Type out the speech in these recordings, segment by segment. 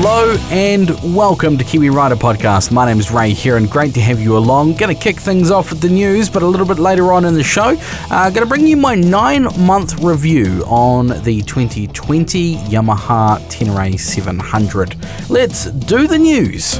Hello and welcome to Kiwi Rider Podcast. My name is Ray here and great to have you along. Going to kick things off with the news, but a little bit later on in the show, uh, going to bring you my nine month review on the 2020 Yamaha Tenere 700. Let's do the news.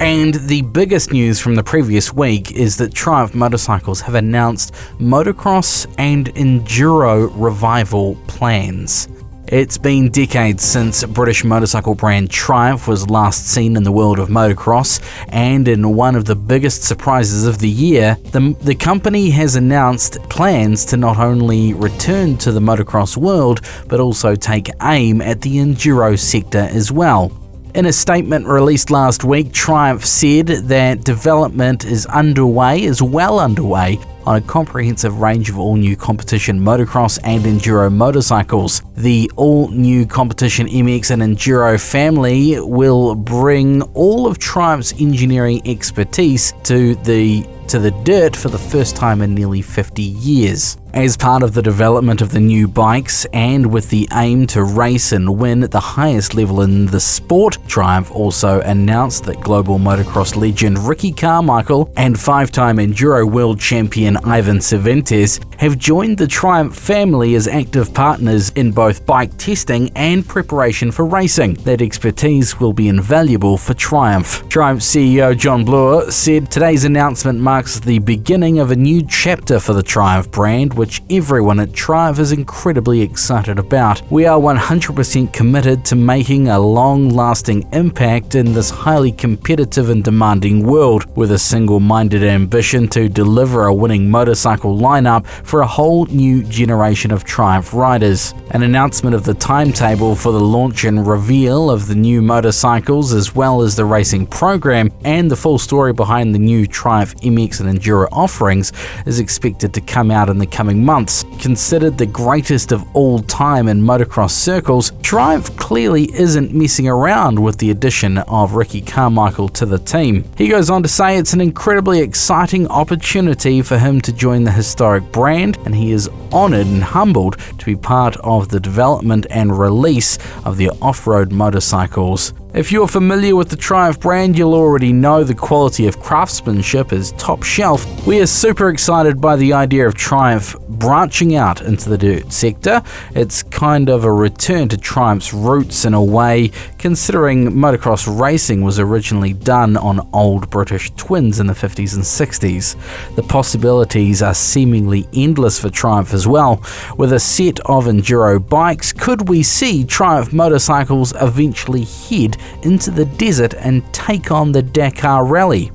And the biggest news from the previous week is that Triumph Motorcycles have announced motocross and enduro revival plans. It's been decades since British motorcycle brand Triumph was last seen in the world of motocross, and in one of the biggest surprises of the year, the, the company has announced plans to not only return to the motocross world, but also take aim at the enduro sector as well. In a statement released last week, Triumph said that development is underway, is well underway, on a comprehensive range of all new competition motocross and enduro motorcycles. The all new competition MX and enduro family will bring all of Triumph's engineering expertise to the to the dirt for the first time in nearly 50 years. As part of the development of the new bikes and with the aim to race and win at the highest level in the sport, Triumph also announced that global motocross legend Ricky Carmichael and five time Enduro World Champion Ivan Cervantes have joined the Triumph family as active partners in both bike testing and preparation for racing. That expertise will be invaluable for Triumph. Triumph CEO John Bloor said today's announcement marks the beginning of a new chapter for the Triumph brand, which everyone at Triumph is incredibly excited about. We are 100% committed to making a long lasting impact in this highly competitive and demanding world, with a single minded ambition to deliver a winning motorcycle lineup for a whole new generation of Triumph riders. An announcement of the timetable for the launch and reveal of the new motorcycles, as well as the racing program and the full story behind the new Triumph MX and Enduro offerings, is expected to come out in the coming months. Considered the greatest of all time in motocross circles, Triumph clearly isn't messing around with the addition of Ricky Carmichael to the team. He goes on to say it's an incredibly exciting opportunity for him to join the historic brand, and he is honoured and humbled to be part of the development and release of the off road motorcycles. If you're familiar with the Triumph brand, you'll already know the quality of craftsmanship is top shelf. We are super excited by the idea of Triumph branching out into the dirt sector. It's kind of a return to Triumph's roots in a way, considering motocross racing was originally done on old British twins in the 50s and 60s. The possibilities are seemingly endless for Triumph as well. With a set of enduro bikes, could we see Triumph motorcycles eventually head into the desert and take on the Dakar Rally.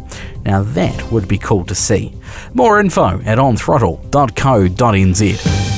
Now that would be cool to see. More info at onthrottle.co.nz.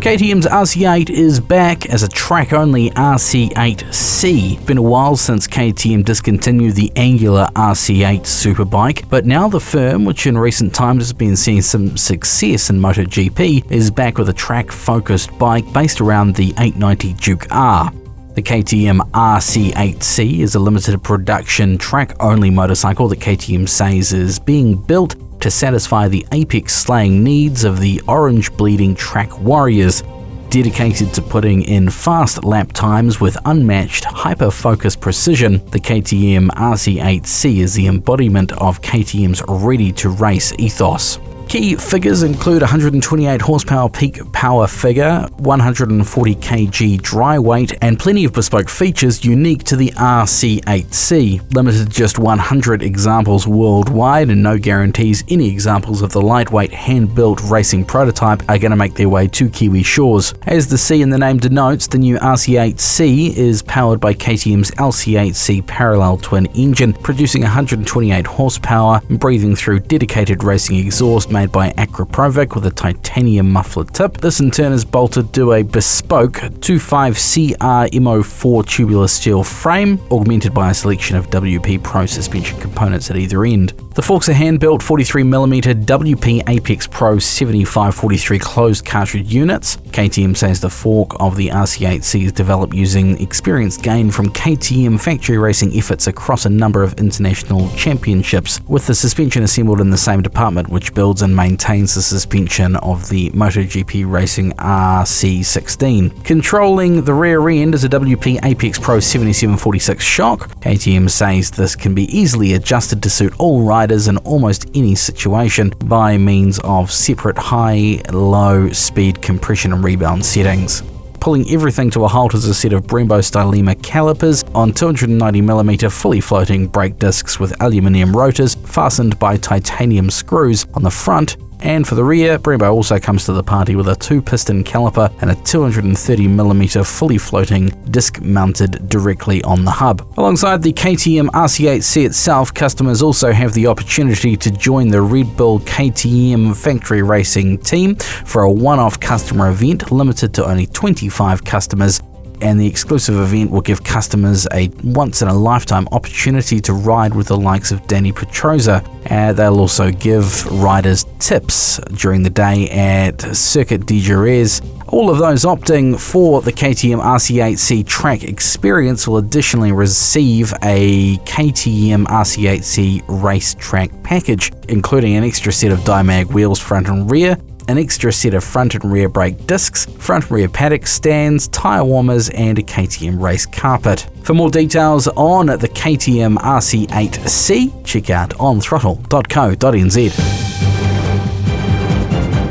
KTM's RC8 is back as a track only RC8C. Been a while since KTM discontinued the angular RC8 Superbike, but now the firm, which in recent times has been seeing some success in MotoGP, is back with a track focused bike based around the 890 Duke R. The KTM RC8C is a limited production track only motorcycle that KTM says is being built to satisfy the apex slaying needs of the orange bleeding track warriors. Dedicated to putting in fast lap times with unmatched hyper focused precision, the KTM RC8C is the embodiment of KTM's ready to race ethos. Key figures include 128 horsepower peak power figure, 140 kg dry weight, and plenty of bespoke features unique to the RC8C. Limited to just 100 examples worldwide, and no guarantees any examples of the lightweight hand built racing prototype are going to make their way to Kiwi shores. As the C in the name denotes, the new RC8C is powered by KTM's LC8C parallel twin engine, producing 128 horsepower, and breathing through dedicated racing exhaust made by Akrapovic with a titanium muffler tip. This in turn is bolted to a bespoke 25CR MO4 tubular steel frame, augmented by a selection of WP Pro suspension components at either end. The forks are hand-built 43mm WP Apex Pro 7543 closed cartridge units. KTM says the fork of the RC8C is developed using experience gained from KTM factory racing efforts across a number of international championships, with the suspension assembled in the same department which builds and maintains the suspension of the MotoGP Racing RC16. Controlling the rear end is a WP Apex Pro 7746 shock. KTM says this can be easily adjusted to suit all riders in almost any situation by means of separate high low speed compression and rebound settings. Pulling everything to a halt is a set of Brembo Stylema calipers on 290mm fully floating brake discs with aluminium rotors fastened by titanium screws on the front and for the rear, Brembo also comes to the party with a two piston caliper and a 230mm fully floating disc mounted directly on the hub. Alongside the KTM RC8C itself, customers also have the opportunity to join the Red Bull KTM factory racing team for a one off customer event limited to only 25 customers and the exclusive event will give customers a once in a lifetime opportunity to ride with the likes of Dani Pedrosa. Uh, they'll also give riders tips during the day at Circuit de Jerez. All of those opting for the KTM RC8C track experience will additionally receive a KTM RC8C race track package, including an extra set of Dymag wheels front and rear, an extra set of front and rear brake discs, front and rear paddock stands, tyre warmers, and a KTM race carpet. For more details on the KTM RC8C, check out onthrottle.co.nz.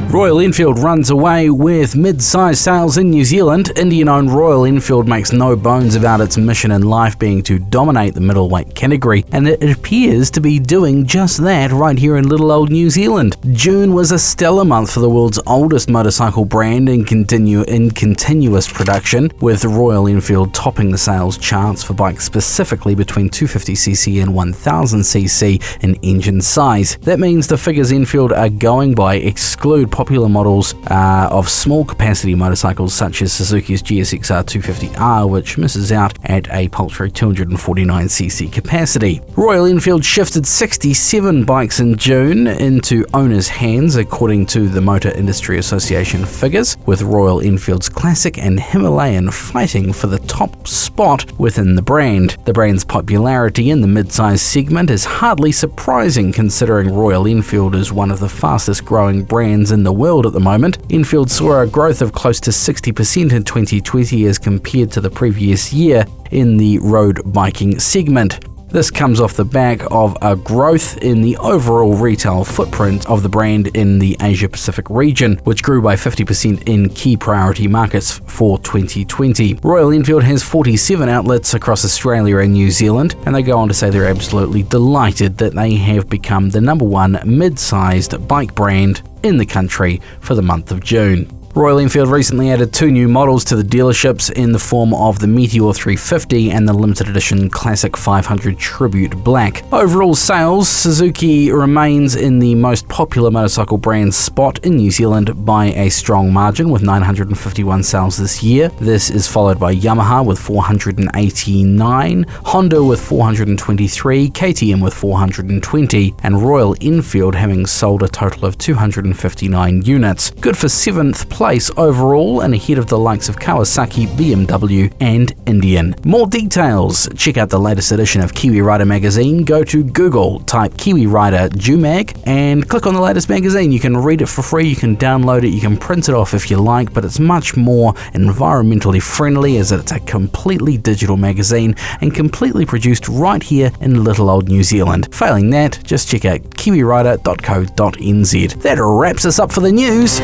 Royal Enfield runs away with mid-sized sales in New Zealand. Indian-owned Royal Enfield makes no bones about its mission in life being to dominate the middleweight category, and it appears to be doing just that right here in little old New Zealand. June was a stellar month for the world's oldest motorcycle brand in continue in continuous production, with Royal Enfield topping the sales charts for bikes specifically between 250cc and 1000cc in engine size. That means the figures Enfield are going by exclude popular models uh, of small capacity motorcycles such as Suzuki's GSXR 250R, which misses out at a paltry 249cc capacity. Royal Enfield shifted 67 bikes in June into owners' hands, according to the Motor Industry Association figures, with Royal Enfield's Classic and Himalayan fighting for the top spot within the brand. The brand's popularity in the mid-size segment is hardly surprising considering Royal Enfield is one of the fastest growing brands in the the world at the moment. Enfield saw a growth of close to 60% in 2020 as compared to the previous year in the road biking segment. This comes off the back of a growth in the overall retail footprint of the brand in the Asia Pacific region, which grew by 50% in key priority markets for 2020. Royal Enfield has 47 outlets across Australia and New Zealand, and they go on to say they're absolutely delighted that they have become the number one mid sized bike brand in the country for the month of June. Royal Enfield recently added two new models to the dealerships in the form of the Meteor 350 and the limited edition Classic 500 Tribute Black. Overall sales, Suzuki remains in the most popular motorcycle brand spot in New Zealand by a strong margin with 951 sales this year. This is followed by Yamaha with 489, Honda with 423, KTM with 420, and Royal Enfield having sold a total of 259 units. Good for seventh place overall and ahead of the likes of Kawasaki, BMW, and Indian. More details, check out the latest edition of Kiwi Rider magazine. Go to Google, type Kiwi Rider Joomag, and click on the latest magazine. You can read it for free, you can download it, you can print it off if you like, but it's much more environmentally friendly as it's a completely digital magazine and completely produced right here in little old New Zealand. Failing that, just check out kiwirider.co.nz. That wraps us up for the news.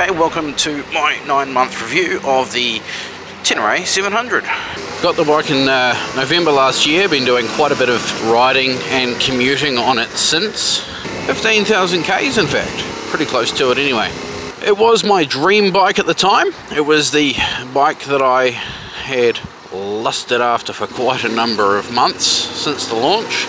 Okay, welcome to my nine month review of the Tenere 700. Got the bike in uh, November last year, been doing quite a bit of riding and commuting on it since. 15,000 Ks in fact, pretty close to it anyway. It was my dream bike at the time. It was the bike that I had lusted after for quite a number of months since the launch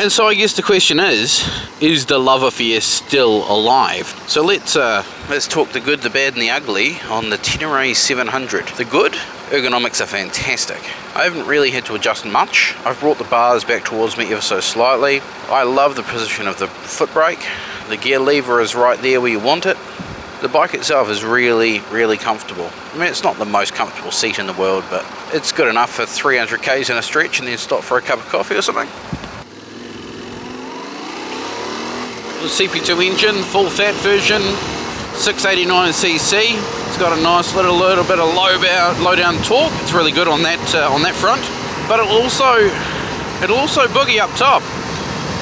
And so I guess the question is, is the love affair still alive? So let's uh, let's talk the good, the bad, and the ugly on the Tenere 700. The good, ergonomics are fantastic. I haven't really had to adjust much. I've brought the bars back towards me ever so slightly. I love the position of the foot brake. The gear lever is right there where you want it. The bike itself is really, really comfortable. I mean, it's not the most comfortable seat in the world, but it's good enough for 300 k's in a stretch and then stop for a cup of coffee or something. The CP2 engine, full fat version, 689cc. It's got a nice little little bit of low bow, low down torque. It's really good on that uh, on that front. But it'll also it'll also boogie up top.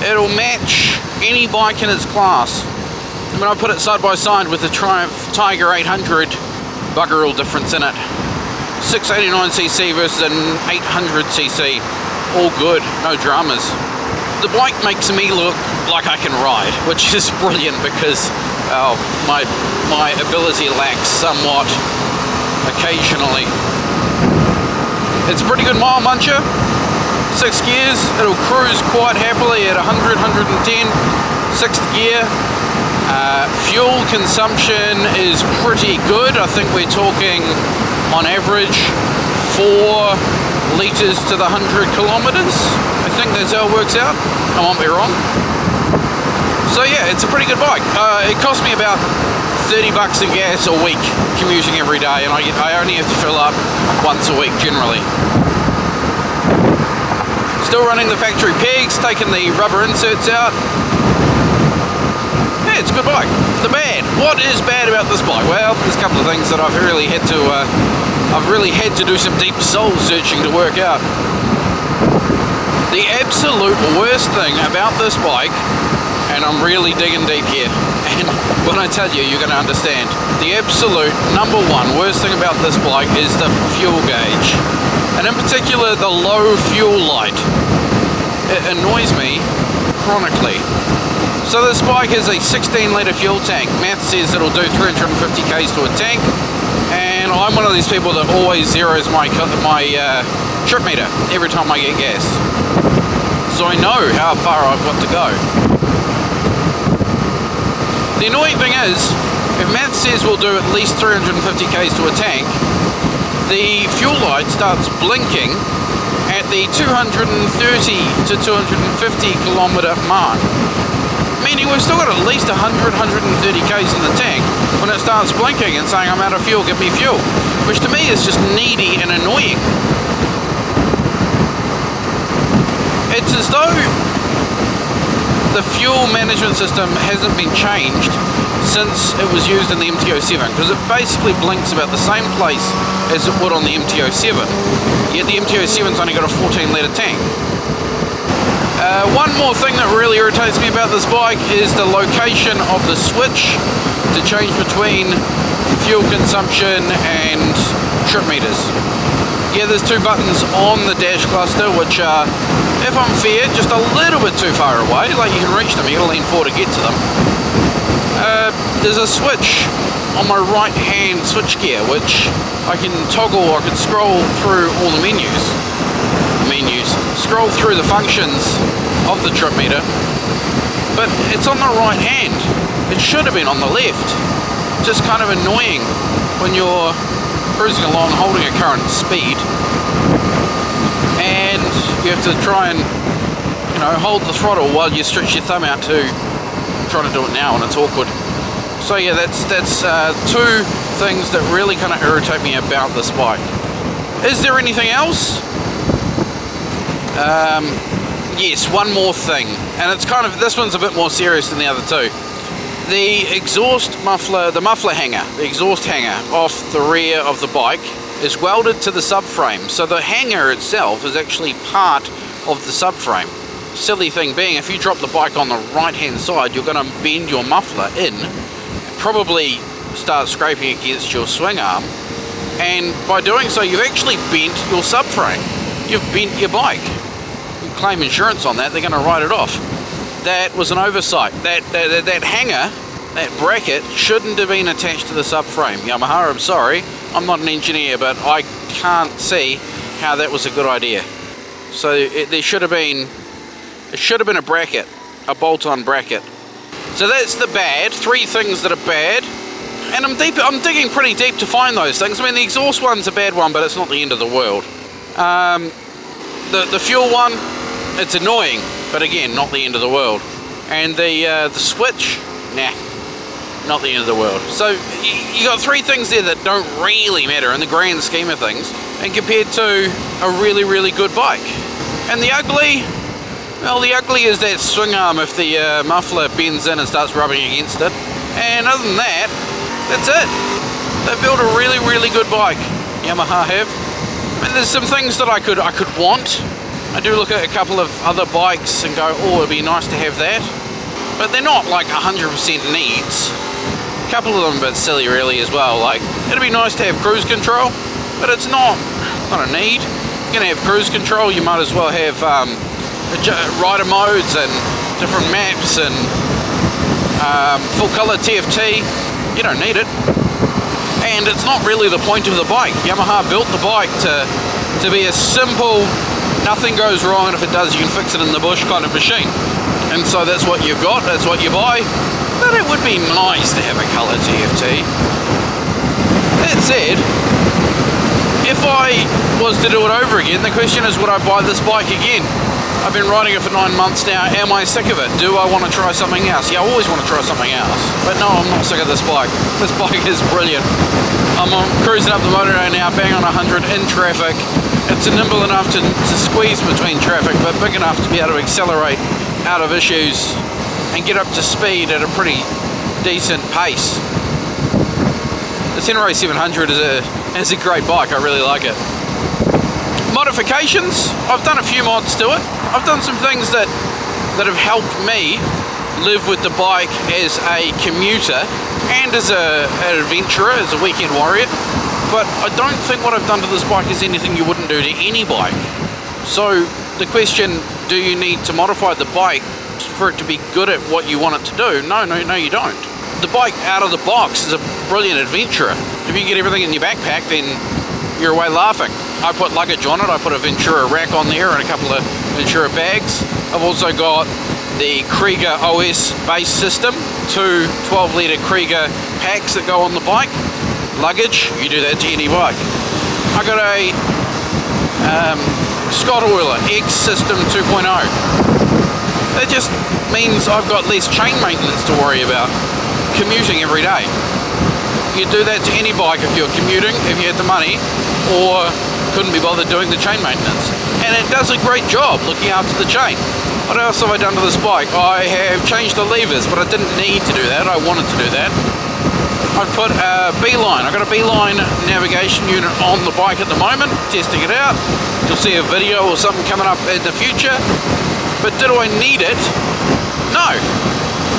It'll match any bike in its class. Mean, I put it side by side with the Triumph Tiger 800, bugger all difference in it. 689cc versus an 800cc, all good, no dramas. The bike makes me look like I can ride, which is brilliant because well, my my ability lacks somewhat occasionally. It's a pretty good mile muncher. Six gears, it'll cruise quite happily at 100, 110. Sixth gear, uh, fuel consumption is pretty good. I think we're talking on average four litres to the 100 kilometres. Think that's how it works out. I won't be wrong. So yeah, it's a pretty good bike. Uh, it cost me about 30 bucks of gas a week commuting every day and I, I only have to fill up once a week generally. Still running the factory pegs, taking the rubber inserts out, yeah, it's a good bike. The bad. What is bad about this bike? Well, there's a couple of things that I've really had to, uh, I've really had to do some deep soul searching to work out. The absolute worst thing about this bike, and I'm really digging deep here, and when I tell you, you're going to understand. The absolute number one worst thing about this bike is the fuel gauge, and in particular the low fuel light. It annoys me chronically. So this bike has a 16 litre fuel tank. Math says it'll do 350 k's to a tank, and I'm one of these people that always zeroes my my uh, trip meter every time I get gas. So I know how far I've got to go. The annoying thing is, if math says we'll do at least 350 k's to a tank, the fuel light starts blinking at the 230 to 250 kilometer mark meaning we've still got at least 100, 130 k's in the tank when it starts blinking and saying I'm out of fuel, give me fuel. Which to me is just needy and annoying. It's as though the fuel management system hasn't been changed since it was used in the MT-07 because it basically blinks about the same place as it would on the MT-07 yet the MT-07's only got a 14 litre tank uh, one more thing that really irritates me about this bike is the location of the switch to change between fuel consumption and trip meters. Yeah, there's two buttons on the dash cluster which are, if I'm fair, just a little bit too far away, like you can reach them, you gotta lean forward to get to them. Uh, there's a switch on my right hand switch gear which I can toggle I can scroll through all the menus menus, scroll through the functions of the trip meter, but it's on the right hand. It should have been on the left. Just kind of annoying when you're cruising along holding a current speed and you have to try and you know hold the throttle while you stretch your thumb out to try to do it now and it's awkward. So yeah, that's that's uh, two things that really kind of irritate me about this bike. Is there anything else? Um, yes, one more thing, and it's kind of this one's a bit more serious than the other two. The exhaust muffler, the muffler hanger, the exhaust hanger off the rear of the bike is welded to the subframe, so the hanger itself is actually part of the subframe. Silly thing being, if you drop the bike on the right hand side, you're going to bend your muffler in, probably start scraping against your swing arm, and by doing so, you've actually bent your subframe. You've bent your bike claim insurance on that, they're going to write it off. That was an oversight. That, that, that hanger, that bracket, shouldn't have been attached to the subframe. Yamaha, I'm sorry, I'm not an engineer, but I can't see how that was a good idea. So it, there should have been It should have been a bracket, a bolt-on bracket. So that's the bad. Three things that are bad. And I'm deep. I'm digging pretty deep to find those things. I mean, the exhaust one's a bad one, but it's not the end of the world. Um, the the fuel one, it's annoying, but again, not the end of the world. And the uh, the switch, nah, not the end of the world. So you, got three things there that don't really matter in the grand scheme of things, and compared to a really really good bike. And the ugly, well, the ugly is that swing arm if the uh, muffler bends in and starts rubbing against it. And other than that, that's it. They built a really, really good bike. Yamaha have. And there's some things that I could I could want. I do look at a couple of other bikes and go, oh, it'd be nice to have that. But they're not like 100% needs. A couple of them a bit silly really as well. Like, it'd be nice to have cruise control, but it's not, not a need. You're gonna have cruise control, you might as well have um, rider modes and different maps and um, full color TFT. You don't need it. And it's not really the point of the bike. Yamaha built the bike to, to be a simple, nothing goes wrong, and if it does, you can fix it in the bush kind of machine. And so that's what you've got, that's what you buy. But it would be nice to have a color TFT. That said, if I was to do it over again, the question is would I buy this bike again? I've been riding it for nine months now. Am I sick of it? Do I want to try something else? Yeah, I always want to try something else. But no, I'm not sick of this bike. This bike is brilliant. I'm um, cruising up the motorway now, bang on 100 in traffic. It's nimble enough to, to squeeze between traffic, but big enough to be able to accelerate out of issues and get up to speed at a pretty decent pace. The Tenere 700 is a, is a great bike. I really like it modifications, I've done a few mods to it. I've done some things that that have helped me live with the bike as a commuter and as a, an adventurer, as a weekend warrior. But I don't think what I've done to this bike is anything you wouldn't do to any bike. So the question, do you need to modify the bike for it to be good at what you want it to do? No, no, no, you don't. The bike out of the box is a brilliant adventurer. If you get everything in your backpack, then you're away laughing. I put luggage on it. I put a Ventura rack on there and a couple of Ventura bags. I've also got the Kriega OS base system, two 12 litre Kriega packs that go on the bike. Luggage, you do that to any bike. I got a um, Scottoiler X System 2.0. That just means I've got less chain maintenance to worry about commuting every day. You'd do that to any bike if you're commuting, if you had the money, or couldn't be bothered doing the chain maintenance. And it does a great job looking after the chain. What else have I done to this bike? I have changed the levers, but I didn't need to do that. I wanted to do that. I've put a Beeline. I've got a Beeline navigation unit on the bike at the moment, testing it out. You'll see a video or something coming up in the future. But did I need it? No.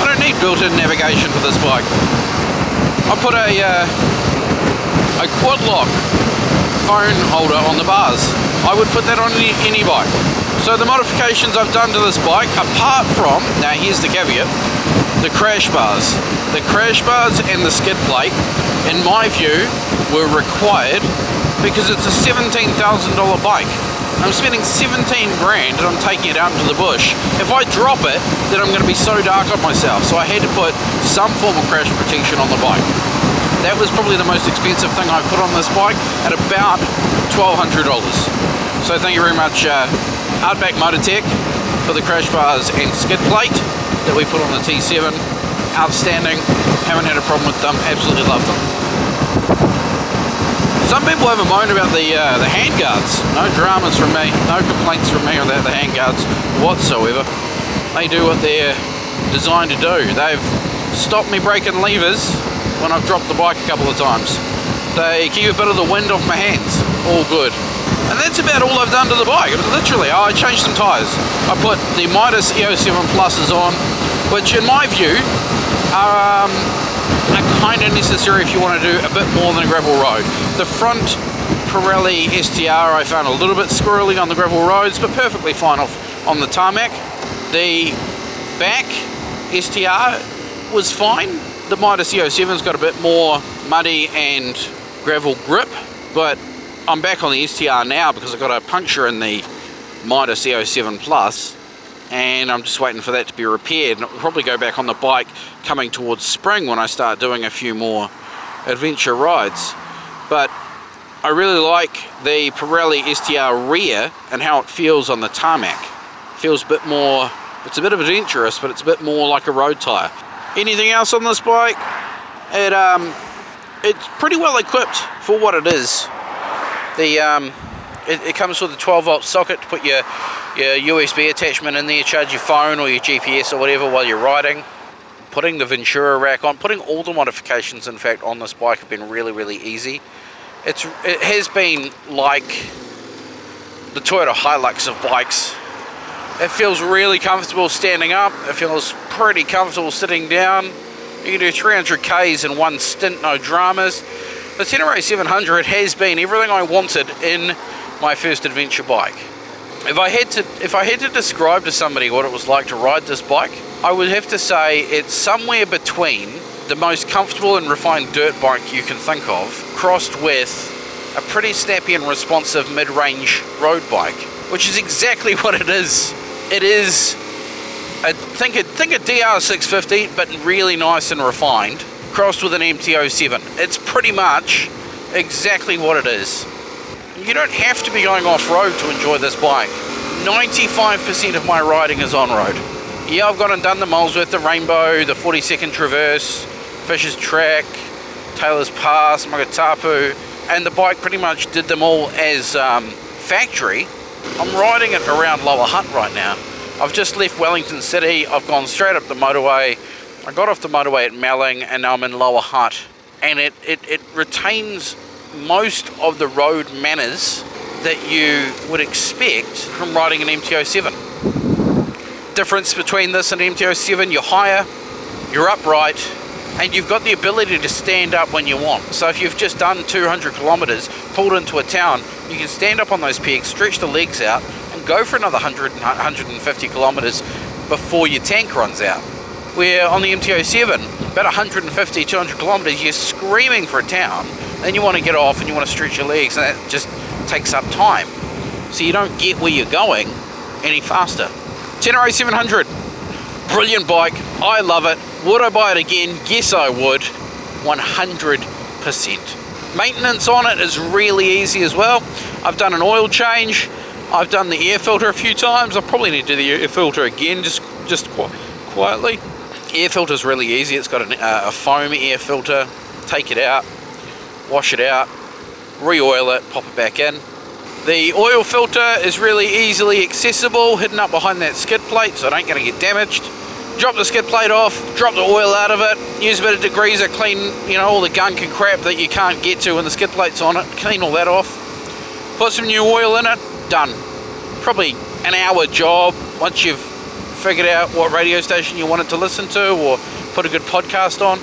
I don't need built-in navigation for this bike. I put a uh, a quad lock phone holder on the bars. I would put that on any, any bike. So the modifications I've done to this bike, apart from, now here's the caveat, the crash bars. The crash bars and the skid plate, in my view, were required because it's a $17,000 bike. I'm spending 17 grand and I'm taking it out into the bush. If I drop it, then I'm going to be so dark on myself. So I had to put some form of crash protection on the bike. That was probably the most expensive thing I've put on this bike at about $1,200. So thank you very much uh, Outback Motortek for the crash bars and skid plate that we put on the T7. Outstanding, haven't had a problem with them, absolutely love them. Some people have a moan about the uh, the handguards. No dramas from me, no complaints from me about the handguards whatsoever. They do what they're designed to do. They've stopped me breaking levers when I've dropped the bike a couple of times. They keep a bit of the wind off my hands. All good. And that's about all I've done to the bike. Literally, I changed some tyres. I put the Mitas EO7 Pluses on, which in my view are, um, are kind of necessary if you want to do a bit more than a gravel road. The front Pirelli STR I found a little bit squirrely on the gravel roads, but perfectly fine off on the tarmac. The back STR was fine, the Mitas EO7's got a bit more muddy and gravel grip, but I'm back on the STR now because I've got a puncture in the Mitas EO7 Plus, and I'm just waiting for that to be repaired. And I'll probably go back on the bike coming towards spring when I start doing a few more adventure rides. But I really like the Pirelli STR rear and how it feels on the tarmac. It Feels a bit more, it's a bit of adventurous, but it's a bit more like a road tyre. Anything else on this bike? It um, it's pretty well equipped for what it is. The um, it, it comes with a 12 volt socket to put your your USB attachment in there, charge your phone or your GPS or whatever while you're riding. Putting the Ventura rack on, putting all the modifications in fact on this bike have been really really easy. It's it has been like the Toyota Hilux of bikes. It feels really comfortable standing up. It feels pretty comfortable sitting down. You can do 300 Ks in one stint, no dramas. The Tenere 700 has been everything I wanted in my first adventure bike. If I had to if I had to describe to somebody what it was like to ride this bike, I would have to say it's somewhere between the most comfortable and refined dirt bike you can think of, crossed with a pretty snappy and responsive mid-range road bike, which is exactly what it is. It is I think a, think a DR650, but really nice and refined, crossed with an MT07. It's pretty much exactly what it is. You don't have to be going off-road to enjoy this bike. 95% of my riding is on-road. Yeah, I've gone and done the Molesworth, the Rainbow, the 42nd Traverse, Fisher's Track, Taylor's Pass, Mokatapu, and the bike pretty much did them all as um, factory. I'm riding it around Lower Hutt right now. I've just left Wellington City, I've gone straight up the motorway. I got off the motorway at Melling and now I'm in Lower Hutt. And it, it, it retains most of the road manners that you would expect from riding an MT07. Difference between this and MT07, you're higher, you're upright, and you've got the ability to stand up when you want. So if you've just done 200 kilometers, pulled into a town, you can stand up on those pegs, stretch the legs out, and go for another 100 150 kilometers before your tank runs out. Where on the MT07, about 150, 200 kilometers, you're screaming for a town, then you want to get off and you want to stretch your legs, and that just takes up time. So you don't get where you're going any faster. Tenere 700, brilliant bike. I love it. Would I buy it again? Yes, I would. 100%. Maintenance on it is really easy as well. I've done an oil change. I've done the air filter a few times. I probably need to do the air filter again, just just quietly. Air filter is really easy. It's got an, uh, a foam air filter. Take it out, wash it out, re-oil it, pop it back in. The oil filter is really easily accessible, hidden up behind that skid plate, so it ain't going to get damaged. Drop the skid plate off, drop the oil out of it, use a bit of degreaser, clean you know all the gunk and crap that you can't get to when the skid plate's on it, clean all that off. Put some new oil in it, done. Probably an hour job once you've figured out what radio station you wanted to listen to or put a good podcast on.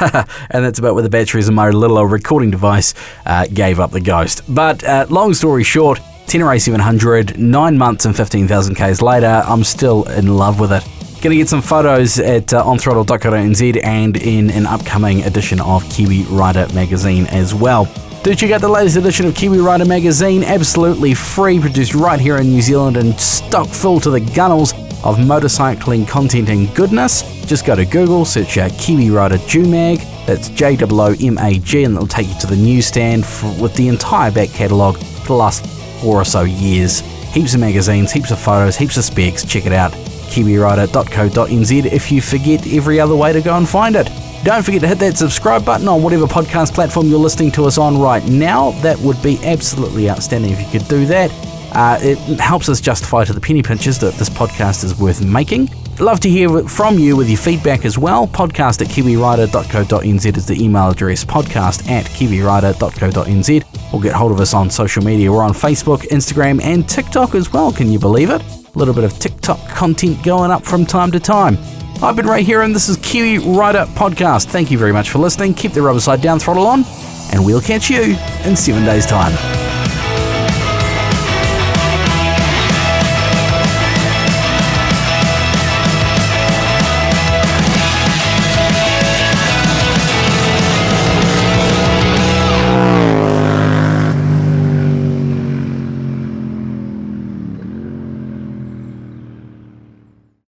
and that's about where the batteries in my little recording device uh, gave up the ghost. But uh, long story short, Tenere 700, nine months and 15,000 Ks later, I'm still in love with it. Gonna get some photos at uh, onthrottle.co.nz and in an upcoming edition of Kiwi Rider magazine as well. Do check out the latest edition of Kiwi Rider magazine, absolutely free, produced right here in New Zealand and stock full to the gunnels of motorcycling content and goodness. Just go to Google, search out Kiwi Rider Joomag, that's J O O M A G, and it'll take you to the newsstand for, with the entire back catalogue for the last four or so years. Heaps of magazines, heaps of photos, heaps of specs. Check it out. KiwiRider.co.nz if you forget every other way to go and find it. Don't forget to hit that subscribe button on whatever podcast platform you're listening to us on right now. That would be absolutely outstanding if you could do that. Uh, it helps us justify to the penny pinchers that this podcast is worth making. Love to hear from you with your feedback as well. Podcast at kiwirider.co.nz is the email address. Podcast at kiwirider.co.nz. Or get hold of us on social media. We're on Facebook, Instagram, and TikTok as well. Can you believe it? A little bit of TikTok content going up from time to time. I've been right here, and this is Kiwi Rider Podcast. Thank you very much for listening. Keep the rubber side down, throttle on, and we'll catch you in seven days' time.